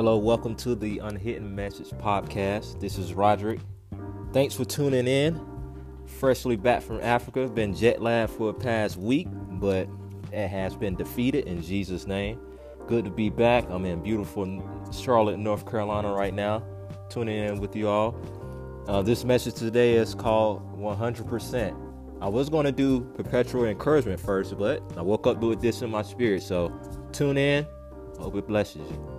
Hello, welcome to the Unhidden Message podcast. This is Rodrick. Thanks for tuning in. Freshly back from Africa, been jet lagged for the past week, but it has been defeated in Jesus' name. Good to be back. I'm in beautiful Charlotte, North Carolina right now, tuning in with you all. Uh, this message today is called 100%. I was going to do perpetual encouragement first, but I woke up with this in my spirit. So tune in. Hope it blesses you.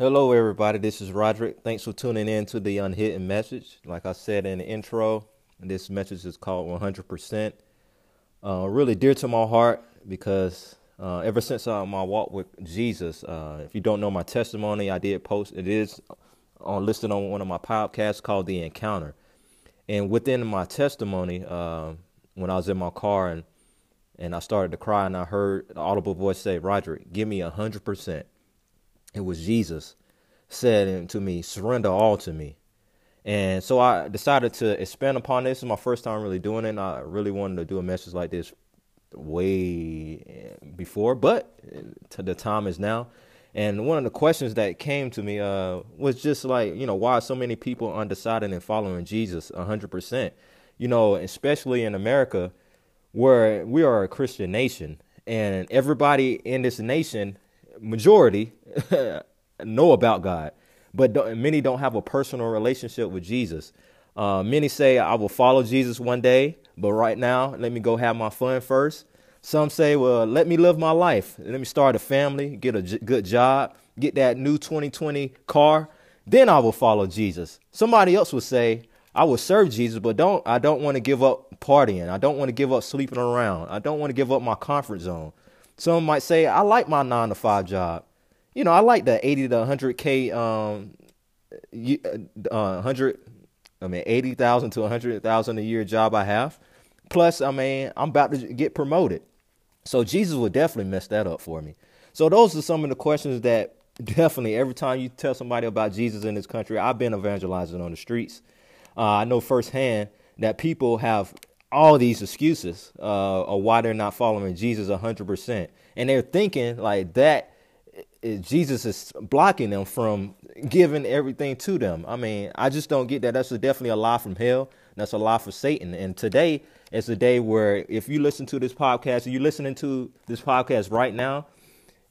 Hello, everybody. This is Rodrick. Thanks for tuning in to the Unhidden Message. Like I said in the intro, this message is called 100%. Uh, really dear to my heart because uh, ever since uh, my walk with Jesus, uh, if you don't know my testimony, I did post it is on listed on one of my podcasts called The Encounter. And within my testimony, uh, when I was in my car and and I started to cry, and I heard the audible voice say, "Rodrick, give me a hundred percent." It was Jesus said to me, surrender all to me. And so I decided to expand upon this. This is my first time really doing it. And I really wanted to do a message like this way before, but the time is now. And one of the questions that came to me uh, was just like, you know, why so many people undecided in following Jesus 100%? You know, especially in America, where we are a Christian nation, and everybody in this nation majority know about God, but don't, many don't have a personal relationship with Jesus. Uh, many say, I will follow Jesus one day, but right now, let me go have my fun first. Some say, well, let me live my life. Let me start a family, get a j- good job, get that new 2020 car. Then I will follow Jesus. Somebody else would say, I will serve Jesus, but don't I don't want to give up partying. I don't want to give up sleeping around. I don't want to give up my comfort zone. Some might say, I like my nine to five job. You know, I like the 80 to 100K, um, uh, 100, I mean, 80,000 to 100,000 a year job I have. Plus, I mean, I'm about to get promoted. So Jesus would definitely mess that up for me. So those are some of the questions that definitely every time you tell somebody about Jesus in this country, I've been evangelizing on the streets. Uh, I know firsthand that people have all these excuses uh, of why they're not following Jesus 100%. And they're thinking like that Jesus is blocking them from giving everything to them. I mean, I just don't get that. That's definitely a lie from hell. That's a lie for Satan. And today is a day where if you listen to this podcast, you're listening to this podcast right now,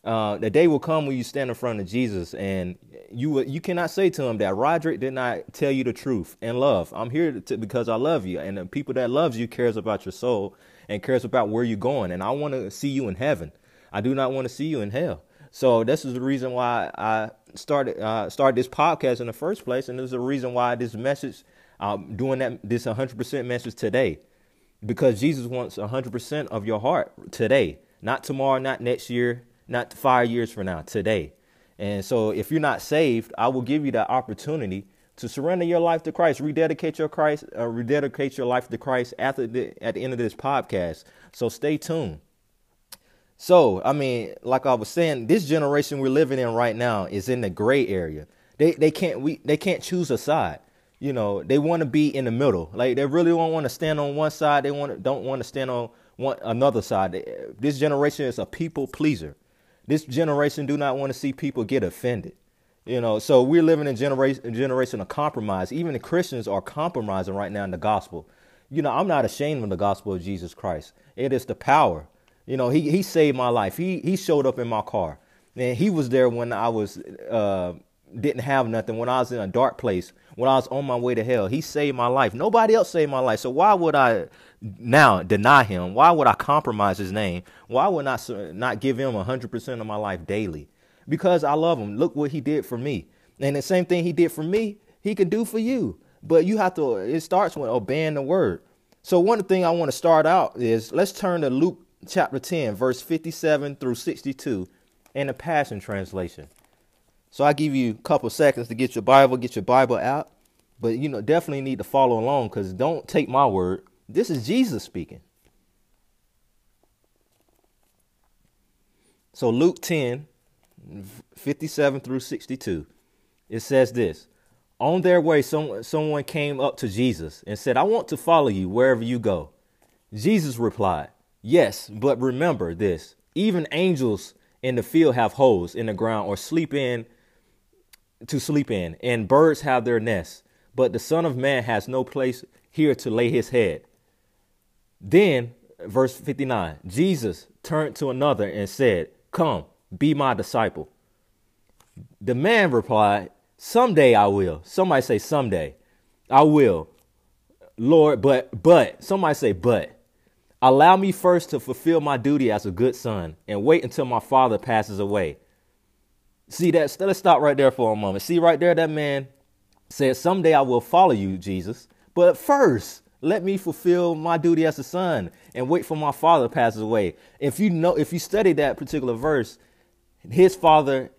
uh, the day will come when you stand in front of Jesus and you you cannot say to him that Rodrick did not tell you the truth and love. I'm here to, because I love you, and the people that loves you cares about your soul and cares about where you're going. And I want to see you in heaven. I do not want to see you in hell. So this is the reason why I started uh, started this podcast in the first place, and this is the reason why this message, I'm doing that this 100% message today, because Jesus wants 100% of your heart today, not tomorrow, not next year, not five years from now, today. And so if you're not saved, I will give you that opportunity to surrender your life to Christ, rededicate your Christ, uh, rededicate your life to Christ after the, at the end of this podcast. So stay tuned. So, I mean, like I was saying, this generation we're living in right now is in the gray area. They they can't we they can't choose a side. You know, they want to be in the middle. Like they really don't want to stand on one side. They want don't want to stand on one another side. This generation is a people pleaser. This generation do not want to see people get offended. You know, so we're living in generation generation of compromise. Even the Christians are compromising right now in the gospel. You know, I'm not ashamed of the gospel of Jesus Christ. It is the power. You know, he he saved my life. He he showed up in my car. And he was there when I was uh, didn't have nothing, when I was in a dark place, when I was on my way to hell. He saved my life. Nobody else saved my life. So why would I now deny him? Why would I compromise his name? Why would I not give him 100% of my life daily? Because I love him. Look what he did for me. And the same thing he did for me, he could do for you. But you have to, it starts with obeying the word. So, one thing I want to start out is let's turn to Luke chapter 10, verse 57 through 62 in the Passion Translation. So, I give you a couple seconds to get your Bible, get your Bible out. But, you know, definitely need to follow along because don't take my word. This is Jesus speaking. So Luke 10, 57 through 62, it says this. On their way, some, someone came up to Jesus and said, I want to follow you wherever you go. Jesus replied, Yes, but remember this even angels in the field have holes in the ground or sleep in to sleep in, and birds have their nests, but the Son of Man has no place here to lay his head. Then, verse 59 Jesus turned to another and said, Come, be my disciple. The man replied, Someday I will. Somebody say, Someday I will. Lord, but, but, somebody say, but. Allow me first to fulfill my duty as a good son and wait until my father passes away. See that? Let's stop right there for a moment. See right there, that man said, Someday I will follow you, Jesus. But first, let me fulfill my duty as a son and wait for my father passes away. If you know, if you study that particular verse, his father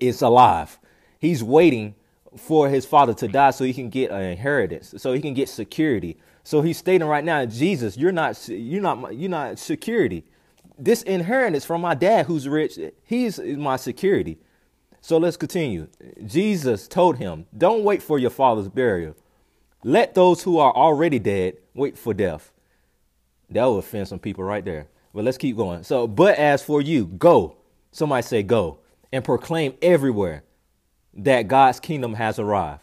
is alive. He's waiting for his father to die so he can get an inheritance, so he can get security. So he's stating right now, Jesus, you're not you're not you're not security. This inheritance from my dad who's rich, he's my security. So let's continue. Jesus told him, Don't wait for your father's burial. Let those who are already dead wait for death. That will offend some people right there. But let's keep going. So, but as for you, go. Somebody say, Go and proclaim everywhere that God's kingdom has arrived.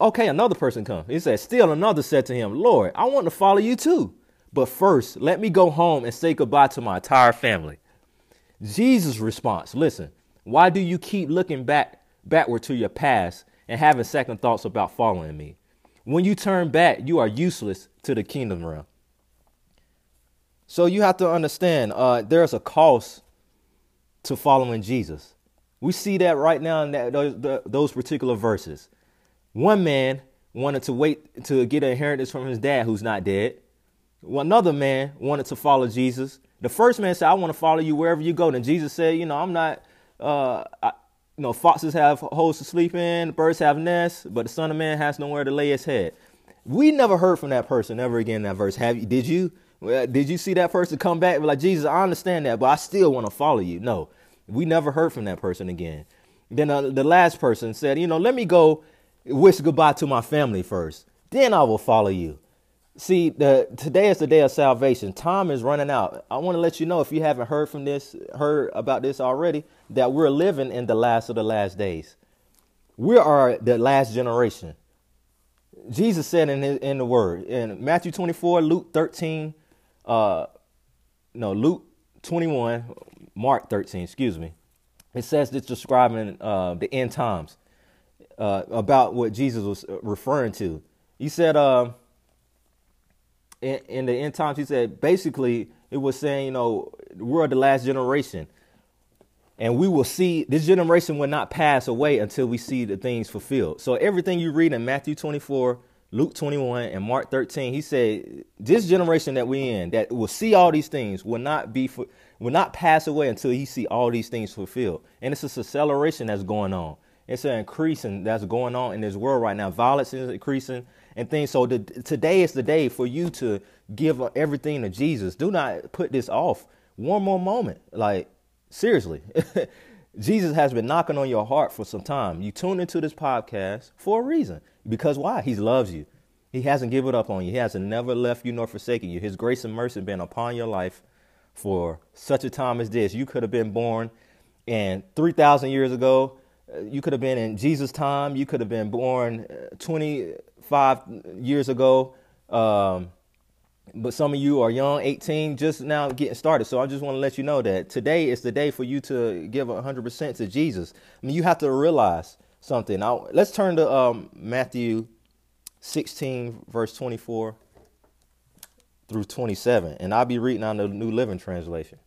Okay, another person comes. He said, Still another said to him, Lord, I want to follow you too. But first, let me go home and say goodbye to my entire family. Jesus' response listen, why do you keep looking back backward to your past and having second thoughts about following me? When you turn back, you are useless to the kingdom realm. So you have to understand uh, there's a cost to following Jesus. We see that right now in that, those, those particular verses. One man wanted to wait to get an inheritance from his dad who's not dead. Another man wanted to follow Jesus. The first man said, I want to follow you wherever you go. And Jesus said, You know, I'm not, uh, you know, foxes have holes to sleep in, birds have nests, but the Son of Man has nowhere to lay his head. We never heard from that person ever again in that verse. Have you? Did you? Did you see that person come back like Jesus? I understand that, but I still want to follow you. No, we never heard from that person again. Then uh, the last person said, you know, let me go wish goodbye to my family first. Then I will follow you. See, the today is the day of salvation. Time is running out. I want to let you know if you haven't heard from this, heard about this already, that we're living in the last of the last days. We are the last generation. Jesus said in his, in the word in Matthew 24, Luke 13, uh, no, Luke 21, Mark 13, excuse me. It says it's describing uh, the end times uh, about what Jesus was referring to. He said, uh, in, in, the end times, he said basically it was saying, you know, we're the last generation. And we will see this generation will not pass away until we see the things fulfilled. So everything you read in Matthew 24, Luke 21, and Mark 13, he said, this generation that we in that will see all these things will not be for, will not pass away until he see all these things fulfilled. And it's this acceleration that's going on. It's an increasing that's going on in this world right now. Violence is increasing and things. So the, today is the day for you to give everything to Jesus. Do not put this off one more moment. Like, seriously, Jesus has been knocking on your heart for some time. You tune into this podcast for a reason. Because why? He loves you. He hasn't given up on you. He hasn't never left you nor forsaken you. His grace and mercy been upon your life for such a time as this. You could have been born and 3,000 years ago. Uh, you could have been in Jesus' time. You could have been born uh, 20, five years ago. Um, but some of you are young, 18, just now getting started. So I just want to let you know that today is the day for you to give 100% to Jesus. I mean, you have to realize something. Now, let's turn to um, Matthew 16, verse 24 through 27. And I'll be reading on the New Living Translation.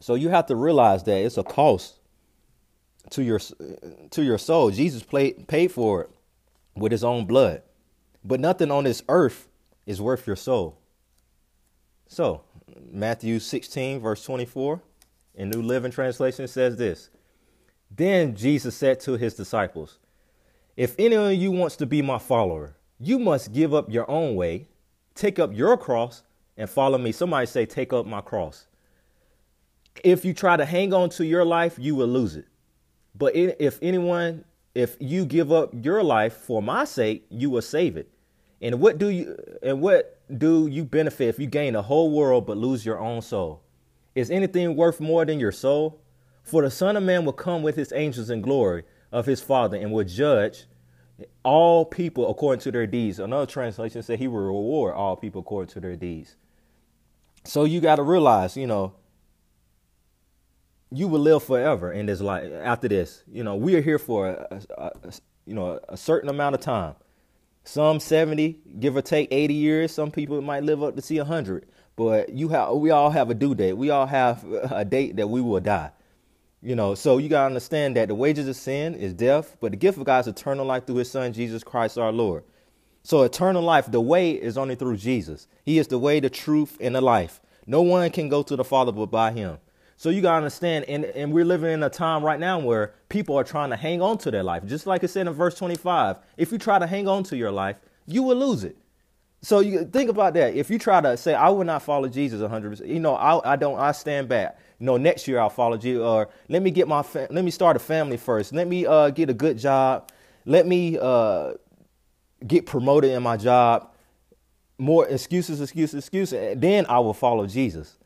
So you have to realize that it's a cost to your to your soul. Jesus paid paid for it with his own blood. But nothing on this earth is worth your soul. So, Matthew 16 verse 24 in New Living Translation says this. Then Jesus said to his disciples, If any of you wants to be my follower, you must give up your own way, take up your cross, and follow me. Somebody say, Take up my cross if you try to hang on to your life, you will lose it. But if anyone if you give up your life for my sake, you will save it. And what do you and what do you benefit if you gain the whole world but lose your own soul? Is anything worth more than your soul? For the Son of Man will come with his angels in glory of his Father and will judge all people according to their deeds. Another translation said he will reward all people according to their deeds. So you got to realize, you know, you will live forever in this life after this. You know, we are here for a, a, a, you know a certain amount of time. Some 70, give or take 80 years. Some people might live up to see 100. But you have we all have a due date. We all have a date that we will die. You know, so you got to understand that the wages of sin is death, but the gift of God is eternal life through his son Jesus Christ our Lord. So eternal life, the way is only through Jesus. He is the way, the truth, and the life. No one can go to the Father but by him. So you gotta understand, and, and we're living in a time right now where people are trying to hang on to their life. Just like it said in verse 25, if you try to hang on to your life, you will lose it. So you think about that. If you try to say, I will not follow Jesus 100%, you know, I, I don't, I stand back. Know, next year I'll follow Jesus, or let me get my, fa- let me start a family first. Let me uh, get a good job. Let me uh, get promoted in my job. More excuses, excuses, excuses. Then I will follow Jesus.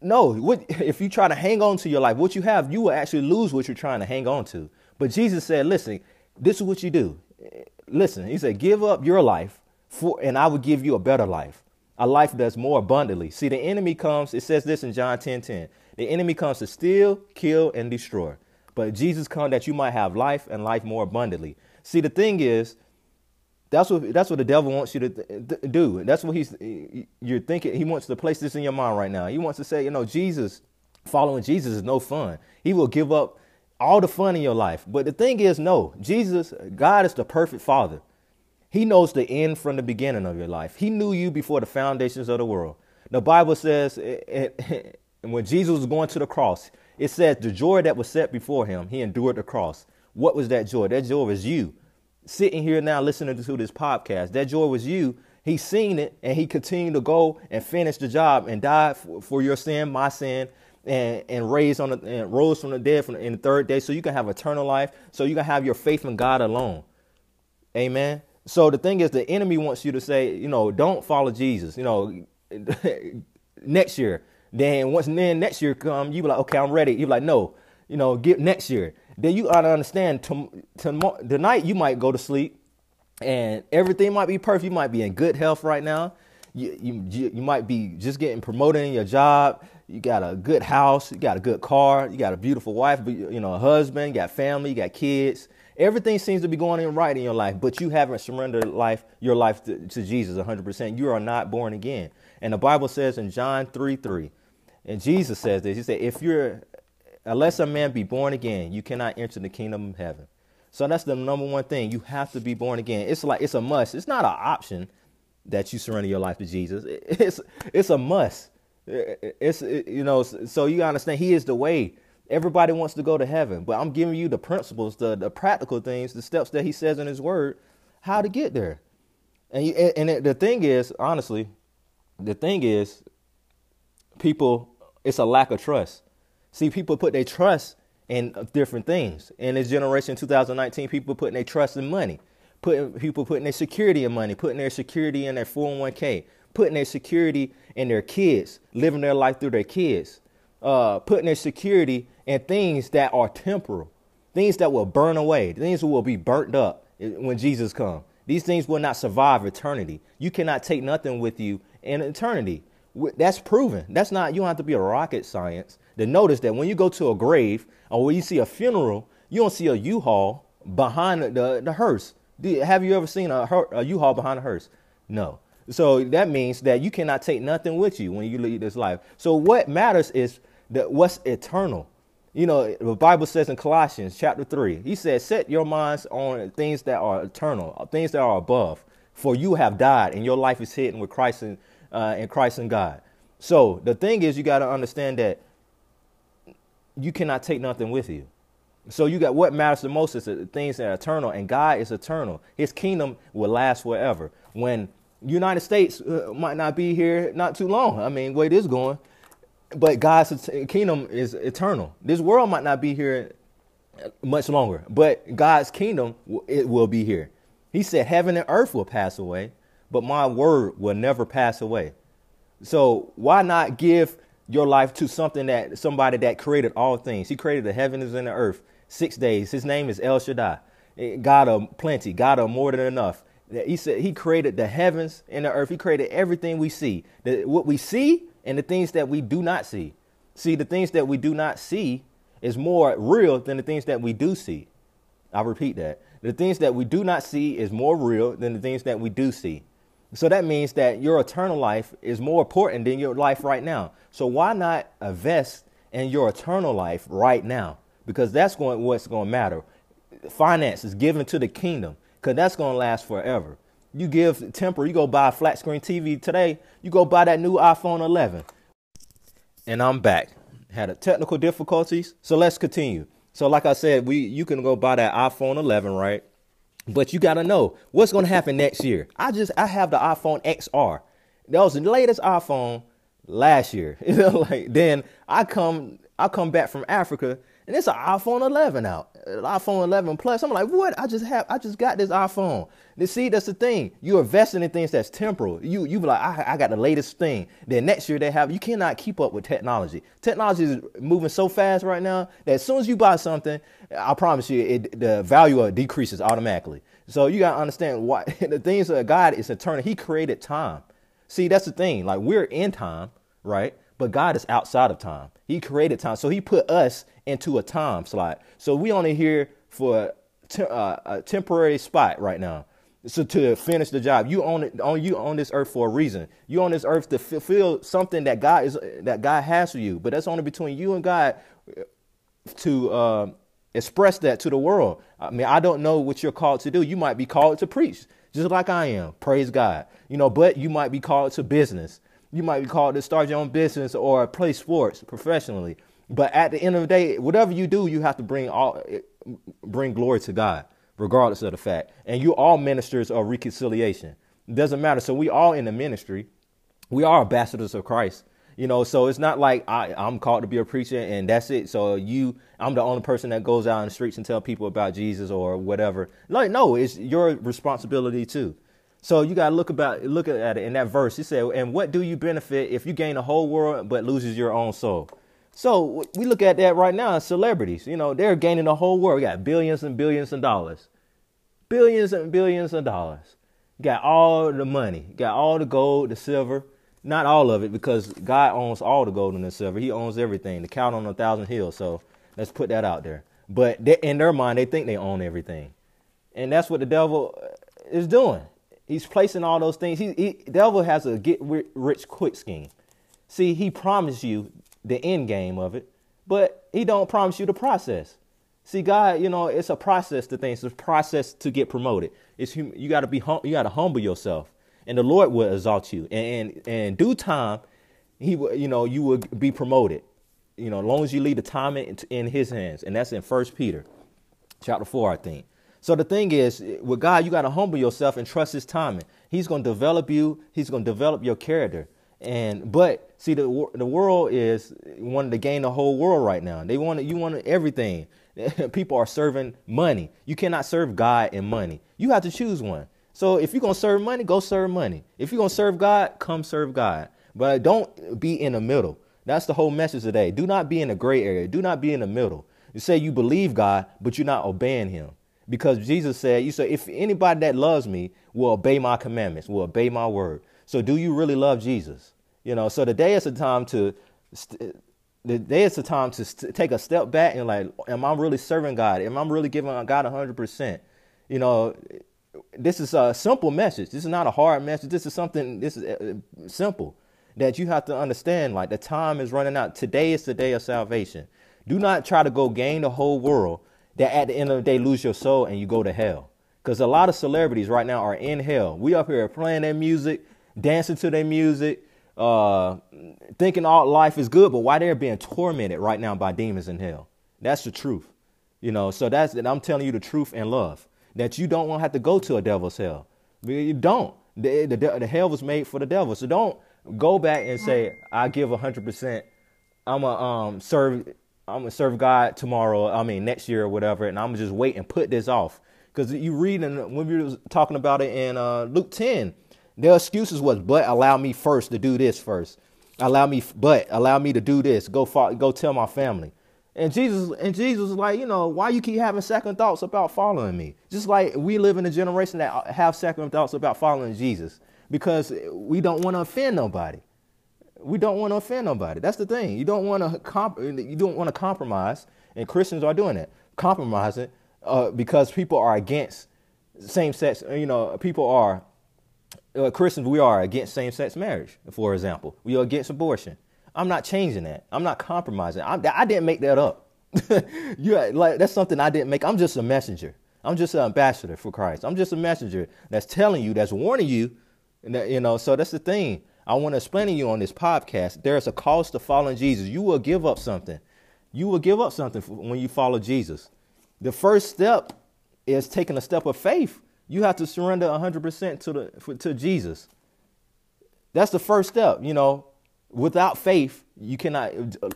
No, what, if you try to hang on to your life, what you have, you will actually lose what you're trying to hang on to. But Jesus said, listen, this is what you do. Listen, he said, give up your life for, and I will give you a better life, a life that's more abundantly. See, the enemy comes, it says this in John 10 10. The enemy comes to steal, kill, and destroy. But Jesus comes that you might have life and life more abundantly. See, the thing is, that's what that's what the devil wants you to th- do. That's what he's you're thinking. He wants to place this in your mind right now. He wants to say, you know, Jesus, following Jesus is no fun. He will give up all the fun in your life. But the thing is, no, Jesus, God is the perfect Father. He knows the end from the beginning of your life. He knew you before the foundations of the world. The Bible says, eh, eh, eh, when Jesus was going to the cross, it says the joy that was set before him, he endured the cross. What was that joy? That joy was you sitting here now listening to this podcast. That joy was you. He seen it and he continued to go and finish the job and died for, for your sin, my sin, and and raised on the, and rose from the dead from the, in the third day, so you can have eternal life. So you can have your faith in God alone. Amen. So the thing is, the enemy wants you to say, you know, don't follow Jesus. You know, next year. Then once then next year come, you be like, okay, I'm ready. You be like, no, you know, get next year then you to understand to, to, tonight you might go to sleep and everything might be perfect. You might be in good health right now. You, you, you might be just getting promoted in your job. You got a good house. You got a good car. You got a beautiful wife, you know, a husband, you got family, you got kids. Everything seems to be going in right in your life, but you haven't surrendered life, your life to, to Jesus 100%. You are not born again. And the Bible says in John 3 3, and Jesus says this He said, If you're unless a man be born again, you cannot enter the kingdom of heaven. So that's the number one thing. You have to be born again. It's like it's a must. It's not an option that you surrender your life to Jesus. It's it's a must. It's you know. So you understand He is the way. Everybody wants to go to heaven, but I'm giving you the principles, the the practical things, the steps that He says in His Word, how to get there. And you, and the thing is, honestly, the thing is, people, it's a lack of trust. See, people put their trust in different things. In this generation, 2019, people putting their trust in money. Putting people putting their security in money, putting their security in their 401k, putting their security in their kids, living their life through their kids, uh, putting their security in things that are temporal, things that will burn away, things that will be burnt up when Jesus comes. These things will not survive eternity. You cannot take nothing with you in eternity. That's proven. That's not, you don't have to be a rocket science to notice that when you go to a grave or when you see a funeral, you don't see a U-Haul behind the, the, hearse. Have you ever seen a, a U-Haul behind a hearse? No. So that means that you cannot take nothing with you when you leave this life. So what matters is that what's eternal. You know, the Bible says in Colossians chapter 3, he says, Set your minds on things that are eternal, things that are above. For you have died, and your life is hidden with Christ and, uh, in Christ and God. So the thing is, you got to understand that you cannot take nothing with you. So you got what matters the most is the things that are eternal, and God is eternal. His kingdom will last forever. When United States uh, might not be here not too long. I mean, way this going, but God's kingdom is eternal. This world might not be here much longer. But God's kingdom, it will be here. He said, Heaven and earth will pass away, but my word will never pass away. So why not give your life to something that somebody that created all things? He created the heavens and the earth six days. His name is El Shaddai, eh, God of plenty, God of more than enough. He said he created the heavens and the earth. He created everything we see. The, what we see and the things that we do not see. See, the things that we do not see is more real than the things that we do see. I'll repeat that. The things that we do not see is more real than the things that we do see. So that means that your eternal life is more important than your life right now. So why not invest in your eternal life right now? Because that's going what's going to matter. Finance is given to the kingdom, because that's going to last forever. You give temper, you go buy a flat screen TV today, you go buy that new iPhone 11. And I'm back. Had a technical difficulties, so let's continue. So like I said, we you can go buy that iPhone 11, right? But you got to know what's to happen next year. I just I have the iPhone XR. That was the latest iPhone last year. You know, like then I come I come back from Africa and it's an iPhone 11 out, iPhone 11 Plus. I'm like, what? I just have, I just got this iPhone. You see, that's the thing. You're investing in things that's temporal. You, you be like, I, I got the latest thing. Then next year they have, you cannot keep up with technology. Technology is moving so fast right now that as soon as you buy something, I promise you, it, the value of it decreases automatically. So you gotta understand why the things that God is eternal. He created time. See, that's the thing. Like we're in time, right? But God is outside of time. He created time. So he put us into a time slot. So we only here for te- uh, a temporary spot right now. So to finish the job, you it on you on this earth for a reason. You on this earth to fulfill something that God is that God has for you. But that's only between you and God to uh, express that to the world. I mean, I don't know what you're called to do. You might be called to preach, just like I am. Praise God. You know, but you might be called to business. You might be called to start your own business or play sports professionally. But at the end of the day, whatever you do, you have to bring all bring glory to God, regardless of the fact. And you all ministers of reconciliation. It doesn't matter. So we all in the ministry. We are ambassadors of Christ. You know, so it's not like I, I'm called to be a preacher and that's it. So you, I'm the only person that goes out in the streets and tell people about Jesus or whatever. Like, no, it's your responsibility too. So you gotta look about look at it in that verse. He said, "And what do you benefit if you gain the whole world but loses your own soul?" So we look at that right now. Celebrities, you know, they're gaining the whole world. We got billions and billions of dollars, billions and billions of dollars. Got all the money, got all the gold, the silver. Not all of it because God owns all the gold and the silver. He owns everything. The count on a thousand hills. So let's put that out there. But they, in their mind, they think they own everything, and that's what the devil uh, is doing. He's placing all those things. He, he devil has a get rich quick scheme. See, he promised you the end game of it, but he don't promise you the process. See, God, you know, it's a process to things. It's a process to get promoted. It's you got to be hum- you got to humble yourself, and the Lord will exalt you. And, and and due time, he will, you know, you will be promoted. You know, as long as you leave the time in, in His hands, and that's in First Peter, chapter four, I think. So the thing is, with God, you got to humble yourself and trust His timing. He's going to develop you. He's going to develop your character. And but see, the the world is wanting to gain the whole world right now. They want you want everything. People are serving money. You cannot serve God and money. You have to choose one. So if you're gonna serve money, go serve money. If you're gonna serve God, come serve God. But don't be in the middle. That's the whole message today. Do not be in the gray area. Do not be in the middle. You say you believe God, but you're not obeying Him because Jesus said, "You say if anybody that loves me will obey my commandments, will obey my word." So, do you really love Jesus? You know, so today is a time to. The day is a time to st- take a step back and like, am I really serving God? Am I really giving God hundred percent? You know, this is a simple message. This is not a hard message. This is something. This is uh, simple that you have to understand. Like the time is running out. Today is the day of salvation. Do not try to go gain the whole world that at the end of the day lose your soul and you go to hell. Because a lot of celebrities right now are in hell. We up here playing their music, dancing to their music, uh, thinking all life is good, but why they're being tormented right now by demons in hell. That's the truth. You know, so that's I'm telling you the truth and love. That you don't want to have to go to a devil's hell. You don't. The, the, the hell was made for the devil. So don't go back and say, I give hundred percent. I'm a um serve I'm gonna serve God tomorrow. I mean next year or whatever, and I'm gonna just wait and put this off. Because you read and when we were talking about it in uh, Luke 10, their excuses was, "But allow me first to do this first. Allow me, but allow me to do this. Go, go tell my family." And Jesus and Jesus was like, you know, why you keep having second thoughts about following me? Just like we live in a generation that have second thoughts about following Jesus because we don't want to offend nobody. We don't want to offend nobody. That's the thing. You don't want to comp- you don't want to compromise, and Christians are doing it, compromising uh, because people are against same sex. You know, people are uh, Christians. We are against same sex marriage, for example. We are against abortion. I'm not changing that. I'm not compromising. I did not make that up. yeah, like that's something I didn't make. I'm just a messenger. I'm just an ambassador for Christ. I'm just a messenger that's telling you, that's warning you, that, you know. So that's the thing. I want to explain to you on this podcast. There's a cost to following Jesus. You will give up something. You will give up something when you follow Jesus. The first step is taking a step of faith. You have to surrender 100% to the to Jesus. That's the first step. You know, without faith, you cannot.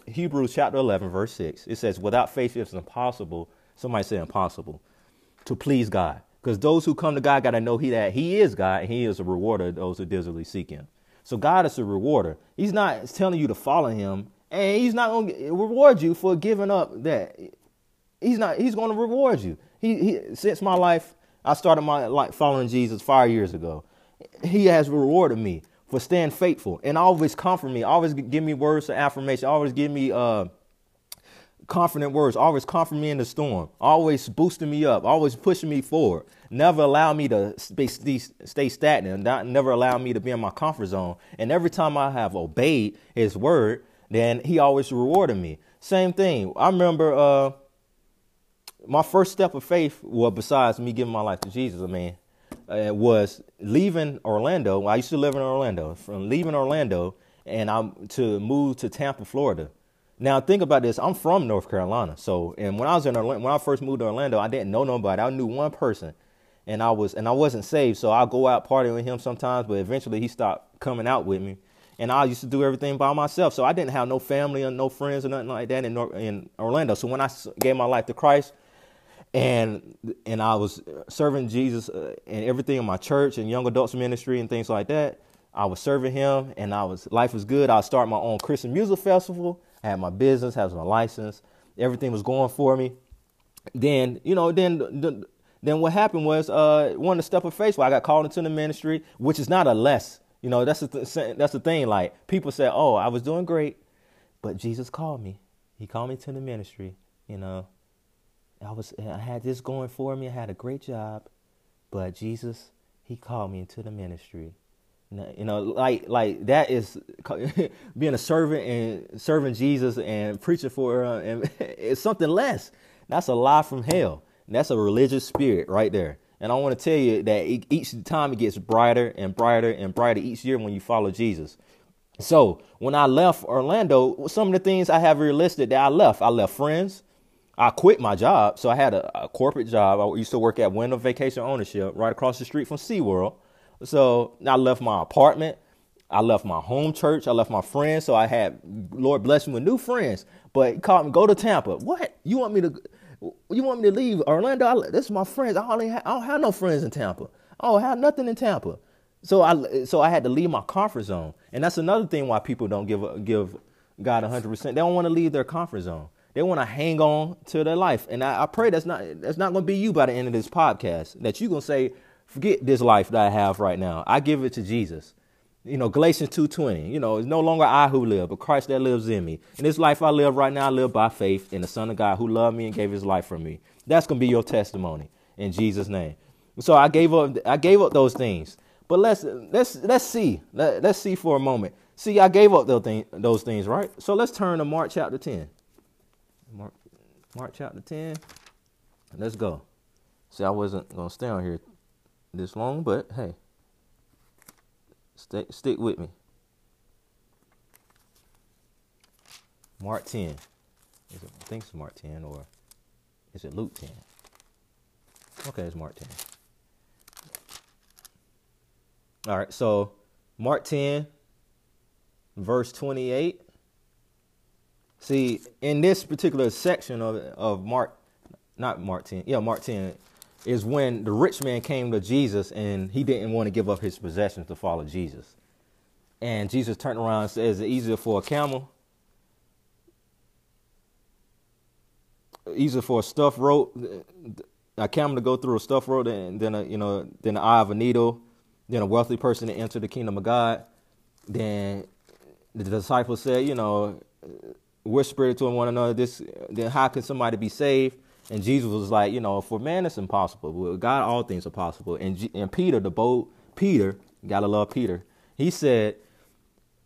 Hebrews chapter 11, verse 6. It says, "Without faith, it's impossible." Somebody say impossible to please God. Because those who come to God got to know he that He is God and He is a rewarder of those who diligently seek Him. So God is a rewarder. He's not telling you to follow Him, and He's not going to reward you for giving up that. He's not. He's going to reward you. He, he since my life, I started my life following Jesus five years ago. He has rewarded me for staying faithful and always comfort me, always give me words of affirmation, always give me uh confident words, always comfort me in the storm, always boosting me up, always pushing me forward, never allow me to stay, stagnant, not, never allow me to be in my comfort zone. And every time I have obeyed his word, then he always rewarded me. Same thing. I remember uh, my first step of faith, well, besides me giving my life to Jesus, I mean, uh, was leaving Orlando. I used to live in Orlando. From leaving Orlando and I'm to move to Tampa, Florida. Now think about this. I'm from North Carolina, so and when I was in when I first moved to Orlando, I didn't know nobody. I knew one person, and I was and I wasn't saved. So I'll go out partying with him sometimes, but eventually he stopped coming out with me, and I used to do everything by myself. So I didn't have no family or no friends or nothing like that in in Orlando. So when I gave my life to Christ, and and I was serving Jesus uh, and everything in my church and young adults ministry and things like that. I was serving Him, and I was life was good. I started my own Christian music festival I had my business, had my license, everything was going for me. Then, you know, then then what happened was uh one of the step of faith where I got called into the ministry, which is not a less. You know, that's the th- that's the thing. Like people say, "Oh, I was doing great, but Jesus called me. He called me to the ministry. You know, I was I had this going for me. I had a great job, but Jesus, He called me into the ministry. You know, like like that is being a servant and serving Jesus and preaching for uh, and it's something less. That's a lie from hell. That's a religious spirit right there. And I want to tell you that each time it gets brighter and brighter and brighter each year when you follow Jesus. So when I left Orlando, some of the things I have listed that I left, I left friends. I quit my job. So I had a, a corporate job. I used to work at Wyndham Vacation Ownership right across the street from SeaWorld. So I left my apartment. I left my home church. I left my friends. So I had Lord bless me with new friends. But he called me, go to Tampa. What? You want me to? You want me to leave Orlando? I, this is my friends. I, only ha- I don't have no friends in Tampa. I don't have nothing in Tampa. So I so I had to leave my comfort zone, and that's another thing why people don't give give God hundred percent. They don't want to leave their comfort zone. They want to hang on to their life, and I, I pray that's not that's not going to be you by the end of this podcast. That you're gonna say forget this life that I have right now. I give it to Jesus. You know, Galatians 2.20, you know, it's no longer I who live, but Christ that lives in me. And this life I live right now, I live by faith in the Son of God who loved me and gave his life for me. That's going to be your testimony in Jesus' name. So I gave up, I gave up those things. But let's, let's, let's see. Let, let's see for a moment. See, I gave up those, thing, those things, right? So let's turn to Mark chapter 10. Mark, Mark chapter 10. Let's go. See, I wasn't going to stay on here this long, but hey, stay, stick with me. Mark 10. Is it, I think it's Mark 10 or is it Luke 10? Okay, it's Mark 10. All right, so Mark 10, verse 28 See, in this particular section of of Mark, not Mark 10, yeah, Mark 10, is when the rich man came to Jesus and he didn't want to give up his possessions to follow Jesus. And Jesus turned around and says, easier for a camel? Easier for a stuffed rope, a camel to go through a stuffed rope than, than a you know than the eye of a needle, than a wealthy person to enter the kingdom of God. Then the disciples said, you know, whispered to one another, this then how can somebody be saved? And Jesus was like, you know, for man it's impossible. With God all things are possible. And G- and Peter, the bold Peter, gotta love Peter. He said,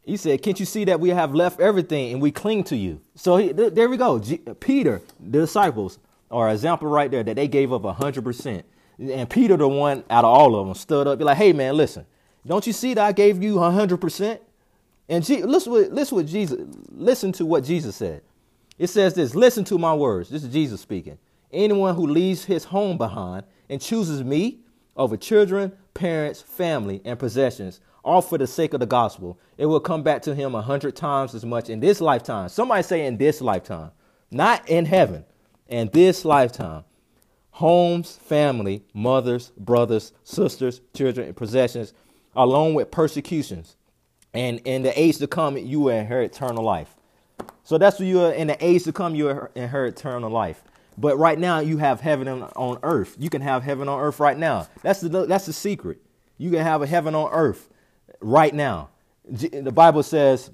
he said, can't you see that we have left everything and we cling to you? So he, th- there we go. G- Peter, the disciples, are example right there that they gave up hundred percent. And Peter, the one out of all of them, stood up, be like, hey man, listen, don't you see that I gave you hundred percent? And G- listen, what, listen what Jesus, listen to what Jesus said. It says this, listen to my words. This is Jesus speaking. Anyone who leaves his home behind and chooses me over children, parents, family, and possessions, all for the sake of the gospel, it will come back to him a hundred times as much in this lifetime. Somebody say in this lifetime, not in heaven, in this lifetime. Homes, family, mothers, brothers, sisters, children, and possessions, along with persecutions. And in the age to come, you will inherit eternal life. So that's what you are in the age to come, you inherit eternal life. But right now, you have heaven on earth. You can have heaven on earth right now. That's the that's the secret. You can have a heaven on earth right now. The Bible says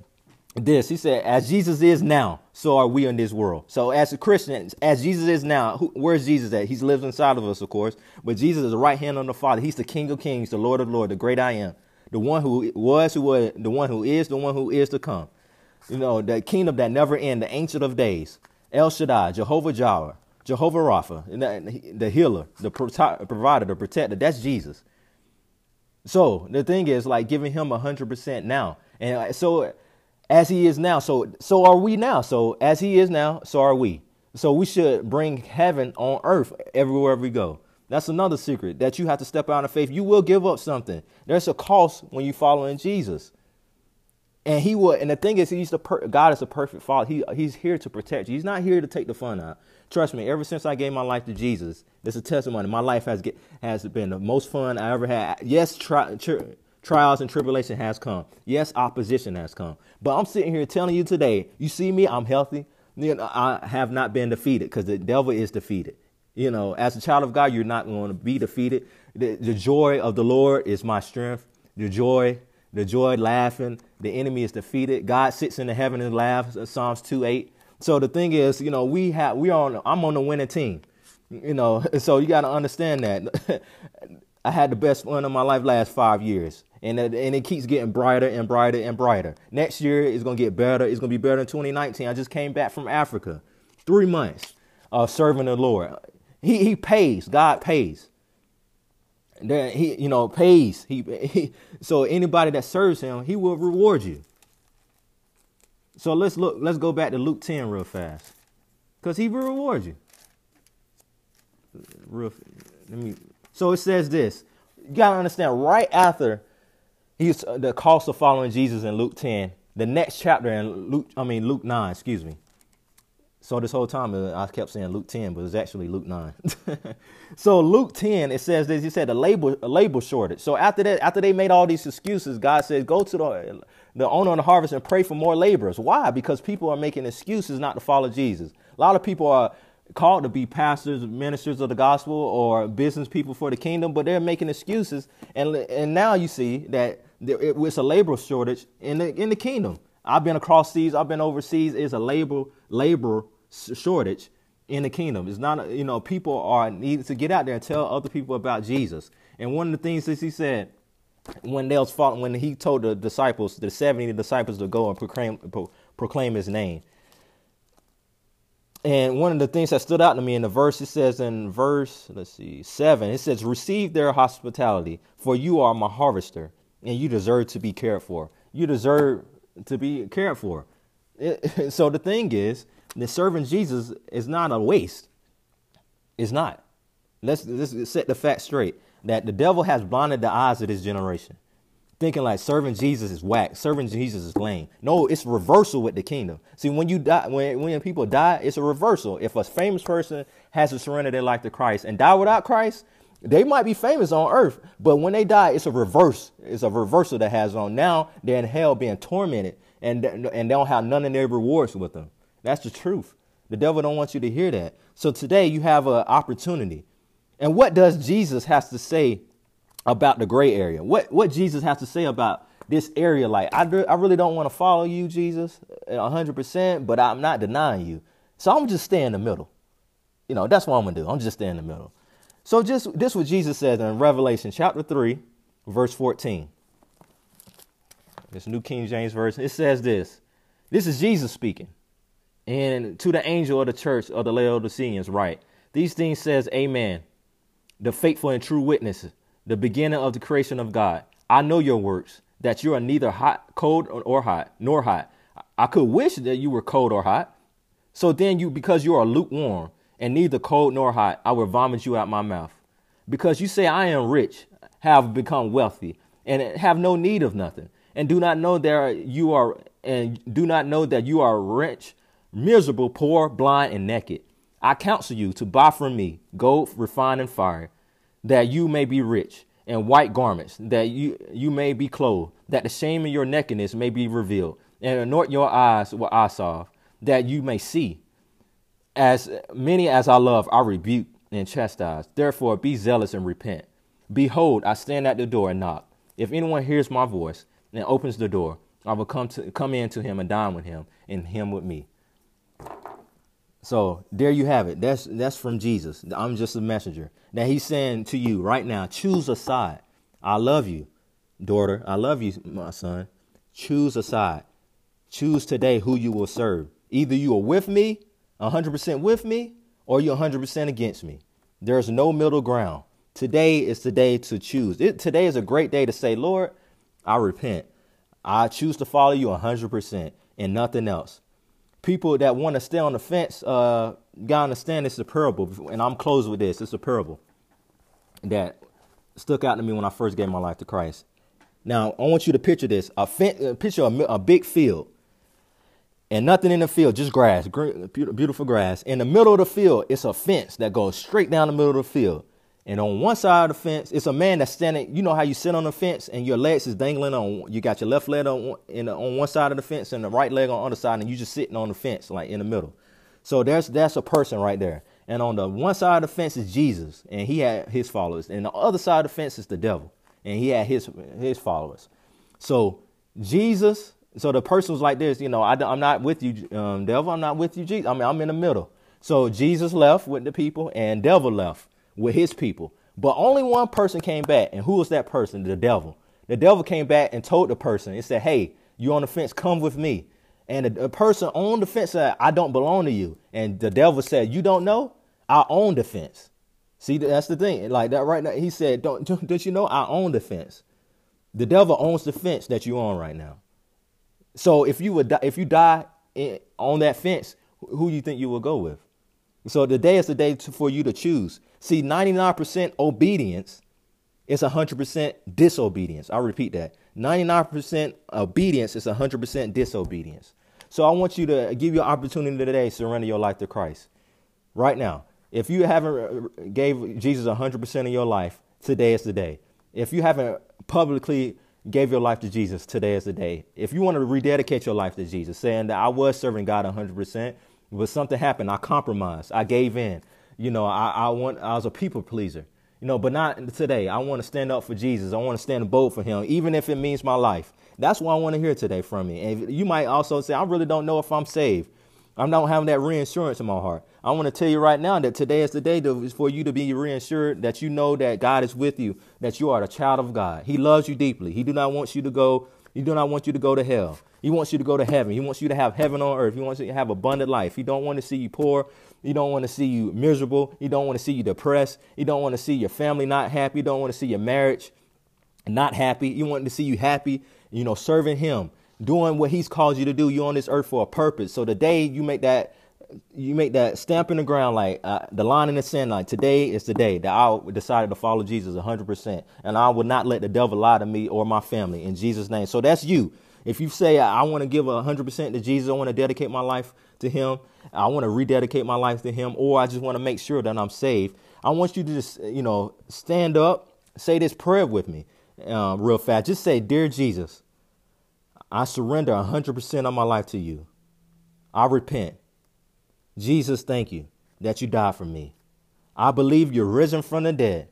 this. He said, "As Jesus is now, so are we in this world." So, as a Christian, as Jesus is now, who, where's Jesus at? He lives inside of us, of course. But Jesus is the right hand of the Father. He's the King of Kings, the Lord of Lords, the Great I Am, the one who was, who was, the one who is, the one who is to come. You know, the kingdom that never ends, the Ancient of Days, El Shaddai, Jehovah Jireh, Jehovah Rapha, the healer, the provider, the protector. That's Jesus. So the thing is, like giving him hundred percent now, and uh, so as he is now, so so are we now. So as he is now, so are we. So we should bring heaven on earth everywhere we go. That's another secret that you have to step out of faith. You will give up something. There's a cost when you follow in Jesus. And he will, and the thing is, he's the per, God is a perfect father. He he's here to protect you. He's not here to take the fun out. Trust me. Ever since I gave my life to Jesus, this is a testimony. My life has get has been the most fun I ever had. Yes, tri, tri, trials and tribulation has come. Yes, opposition has come. But I'm sitting here telling you today. You see me? I'm healthy. You know, I have not been defeated because the devil is defeated. You know, as a child of God, you're not going to be defeated. The, the joy of the Lord is my strength. The joy the joy laughing. The enemy is defeated. God sits in the heaven and laughs. Uh, Psalms 2 8. So the thing is, you know, we have we are on I'm on the winning team. You know, so you got to understand that. I had the best fun of my life last five years, and it, and it keeps getting brighter and brighter and brighter. Next year is gonna get better. It's gonna be better in 2019. I just came back from Africa, three months of serving the Lord. He he pays. God pays that he you know pays he, he so anybody that serves him he will reward you so let's look let's go back to luke 10 real fast because he will reward you real let me so it says this you gotta understand right after he's the cost of following jesus in luke 10 the next chapter in luke i mean luke 9 excuse me so this whole time uh, I kept saying Luke 10, but it's actually Luke 9. so Luke 10, it says this, he said a labor a labor shortage. So after that, after they made all these excuses, God said, go to the the owner of the harvest and pray for more laborers. Why? Because people are making excuses not to follow Jesus. A lot of people are called to be pastors, ministers of the gospel, or business people for the kingdom, but they're making excuses. And and now you see that there, it, it's a labor shortage in the in the kingdom. I've been across seas, I've been overseas. It's a labor labor shortage in the kingdom. It's not, you know, people are needing to get out there and tell other people about Jesus. And one of the things that he said when they was following, when he told the disciples, the 70 disciples to go and proclaim, pro, proclaim his name. And one of the things that stood out to me in the verse, it says in verse, let's see, seven, it says, Receive their hospitality, for you are my harvester, and you deserve to be cared for. You deserve to be cared for. It, so the thing is, the serving Jesus is not a waste. It's not. Let's, let's set the fact straight that the devil has blinded the eyes of this generation. thinking like serving Jesus is whack, serving Jesus is lame. No, it's reversal with the kingdom. See, when you die, when when people die, it's a reversal. If a famous person has to surrender their life to Christ and die without Christ, they might be famous on earth, but when they die, it's a reverse. It's a reversal that has on. Now they're in hell being tormented and and they don't have none of their rewards with them. That's the truth. The devil don't want you to hear that. So today you have an opportunity. And what does Jesus has to say about the gray area? What what Jesus has to say about this area? Like I, I really don't want to follow you, Jesus, hundred percent, but I'm not denying you. So I'm just stay in the middle. You know, that's what I'm gonna do. I'm just stay in the middle. So just this what Jesus says in Revelation chapter three, verse 14. This New King James Version. It says this. This is Jesus speaking. And to the angel of the church of the Laodiceans, write, These things says Amen, the faithful and true witnesses, the beginning of the creation of God. I know your works, that you are neither hot, cold, or hot, nor hot. I could wish that you were cold or hot. So then you, because you are lukewarm and neither cold nor hot, I will vomit you out my mouth. Because you say, I am rich, have become wealthy, and have no need of nothing, and do not know that you are, and do not know that you are rich miserable, poor, blind, and naked. I counsel you to buy from me gold refined in fire, that you may be rich, and white garments, that you, you may be clothed, that the shame of your nakedness may be revealed, and anoint your eyes with eye that you may see. As many as I love, I rebuke and chastise. Therefore, be zealous and repent. Behold, I stand at the door and knock. If anyone hears my voice and opens the door, I will come to come in to him and dine with him, and him with me. So there you have it. That's that's from Jesus. I'm just a messenger. Now he's saying to you right now, choose a side. I love you, daughter. I love you, my son. Choose a side. Choose today who you will serve. Either you are with me, 100% with me, or you're 100% against me. There's no middle ground. Today is the day to choose. It, today is a great day to say, Lord, I repent. I choose to follow you 100% and nothing else people that want to stay on the fence, uh, gotta understand it's a parable. And I'm closed with this. It's a parable that stuck out to me when I first gave my life to Christ. Now, I want you to picture this: a fence, uh, picture a, a, big field, and nothing in the field, just grass, beautiful grass. In the middle of the field, it's a fence that goes straight down the middle of the field. And on one side of the fence, it's a man that's standing. You know how you sit on the fence and your legs is dangling on. You got your left leg on in the, on one side of the fence and the right leg on the other side, and you just sitting on the fence like in the middle. So there's that's a person right there. And on the one side of the fence is Jesus, and he had his followers. And the other side of the fence is the devil, and he had his his followers. So Jesus, so the person was like this, you know, I, am not with you, um, devil. I'm not with you, Jesus. I mean, I'm in the middle. So Jesus left with the people, and devil left with his people. But only one person came back. And who was that person? The devil. The devil came back and told the person, and said, Hey, you on the fence, come with me. And the, person on the fence said, I don't belong to you. And the devil said, You don't know? I own the fence. See, that's the thing. Like that right now. He said, Don't don't you know I own the fence? The devil owns the fence that you're on right now. So if you would die, if you die in, on that fence, who do you think you will go with? So today is the day for you to choose. See, 99% obedience is 100% disobedience. I'll repeat that. 99% obedience is 100% disobedience. So I want you to give you an opportunity today to surrender your life to Christ. Right now. If you haven't gave Jesus 100% of your life, today is the day. If you haven't publicly gave your life to Jesus, today is the day. If you want to rededicate your life to Jesus, saying that I was serving God 100%, but something happened. I compromised. I gave in. You know, I, I want I was a people pleaser. You know, but not today. I want to stand up for Jesus. I want to stand bold for him, even if it means my life. That's what I want to hear today from you. And you might also say, I really don't know if I'm saved. I'm not having that reinsurance in my heart. I want to tell you right now that today is the day to, for you to be reassured that you know that God is with you, that you are a child of God. He loves you deeply. He do not want you to go. He do not want you to go to hell. He wants you to go to heaven. He wants you to have heaven on earth. He wants you to have abundant life. He don't want to see you poor. He don't want to see you miserable. He don't want to see you depressed. He don't want to see your family not happy. He don't want to see your marriage not happy. He wants to see you happy, you know, serving him, doing what he's called you to do. You're on this earth for a purpose. So the day you make that you make that stamp in the ground, like uh, the line in the sand, like today is the day that I decided to follow Jesus 100%. And I will not let the devil lie to me or my family in Jesus' name. So that's you. If you say, I want to give 100% to Jesus, I want to dedicate my life to Him, I want to rededicate my life to Him, or I just want to make sure that I'm saved, I want you to just, you know, stand up, say this prayer with me uh, real fast. Just say, Dear Jesus, I surrender 100% of my life to you. I repent. Jesus, thank you that you died for me. I believe you're risen from the dead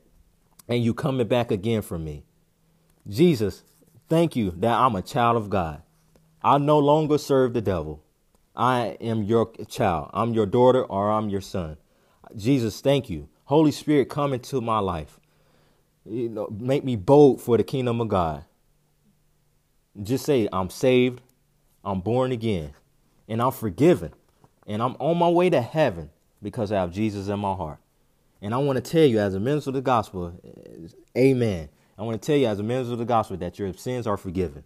and you coming back again for me. Jesus, thank you that I'm a child of God. I no longer serve the devil. I am your child. I'm your daughter or I'm your son. Jesus, thank you. Holy Spirit, come into my life. You know, make me bold for the kingdom of God. Just say, I'm saved, I'm born again, and I'm forgiven, and I'm on my way to heaven because I have Jesus in my heart. And I want to tell you, as a minister of the gospel, amen. I want to tell you, as a minister of the gospel, that your sins are forgiven.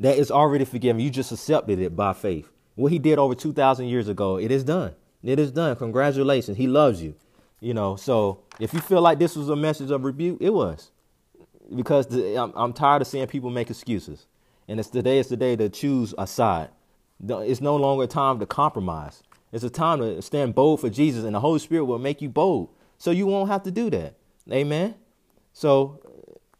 That is already forgiven. You just accepted it by faith. What he did over 2,000 years ago, it is done. It is done. Congratulations. He loves you. You know, so if you feel like this was a message of rebuke, it was. Because the, I'm, I'm tired of seeing people make excuses. And it's today is the day to choose a side. It's no longer a time to compromise. It's a time to stand bold for Jesus, and the Holy Spirit will make you bold. So you won't have to do that. Amen. So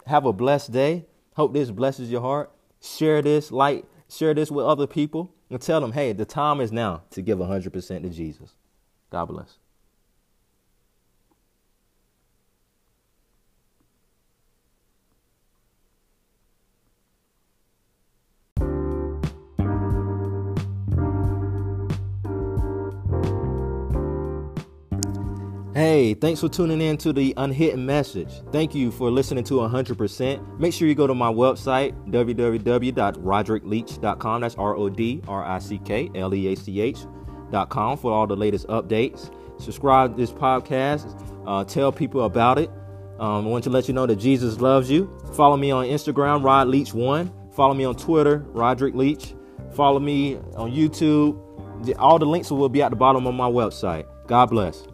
have a blessed day. Hope this blesses your heart. Share this, like, share this with other people, and tell them, hey, the time is now to give 100% to Jesus. God bless. Hey, thanks for tuning in to the Unhidden Message. Thank you for listening to 100%. Make sure you go to my website, www.rodrickleach.com. That's R O D R I C K L E A C H.com for all the latest updates. Subscribe to this podcast, uh, tell people about it. Um, I want to let you know that Jesus loves you. Follow me on Instagram, Rod Leach1. Follow me on Twitter, Rodrick Leach. Follow me on YouTube. All the links will be at the bottom of my website. God bless.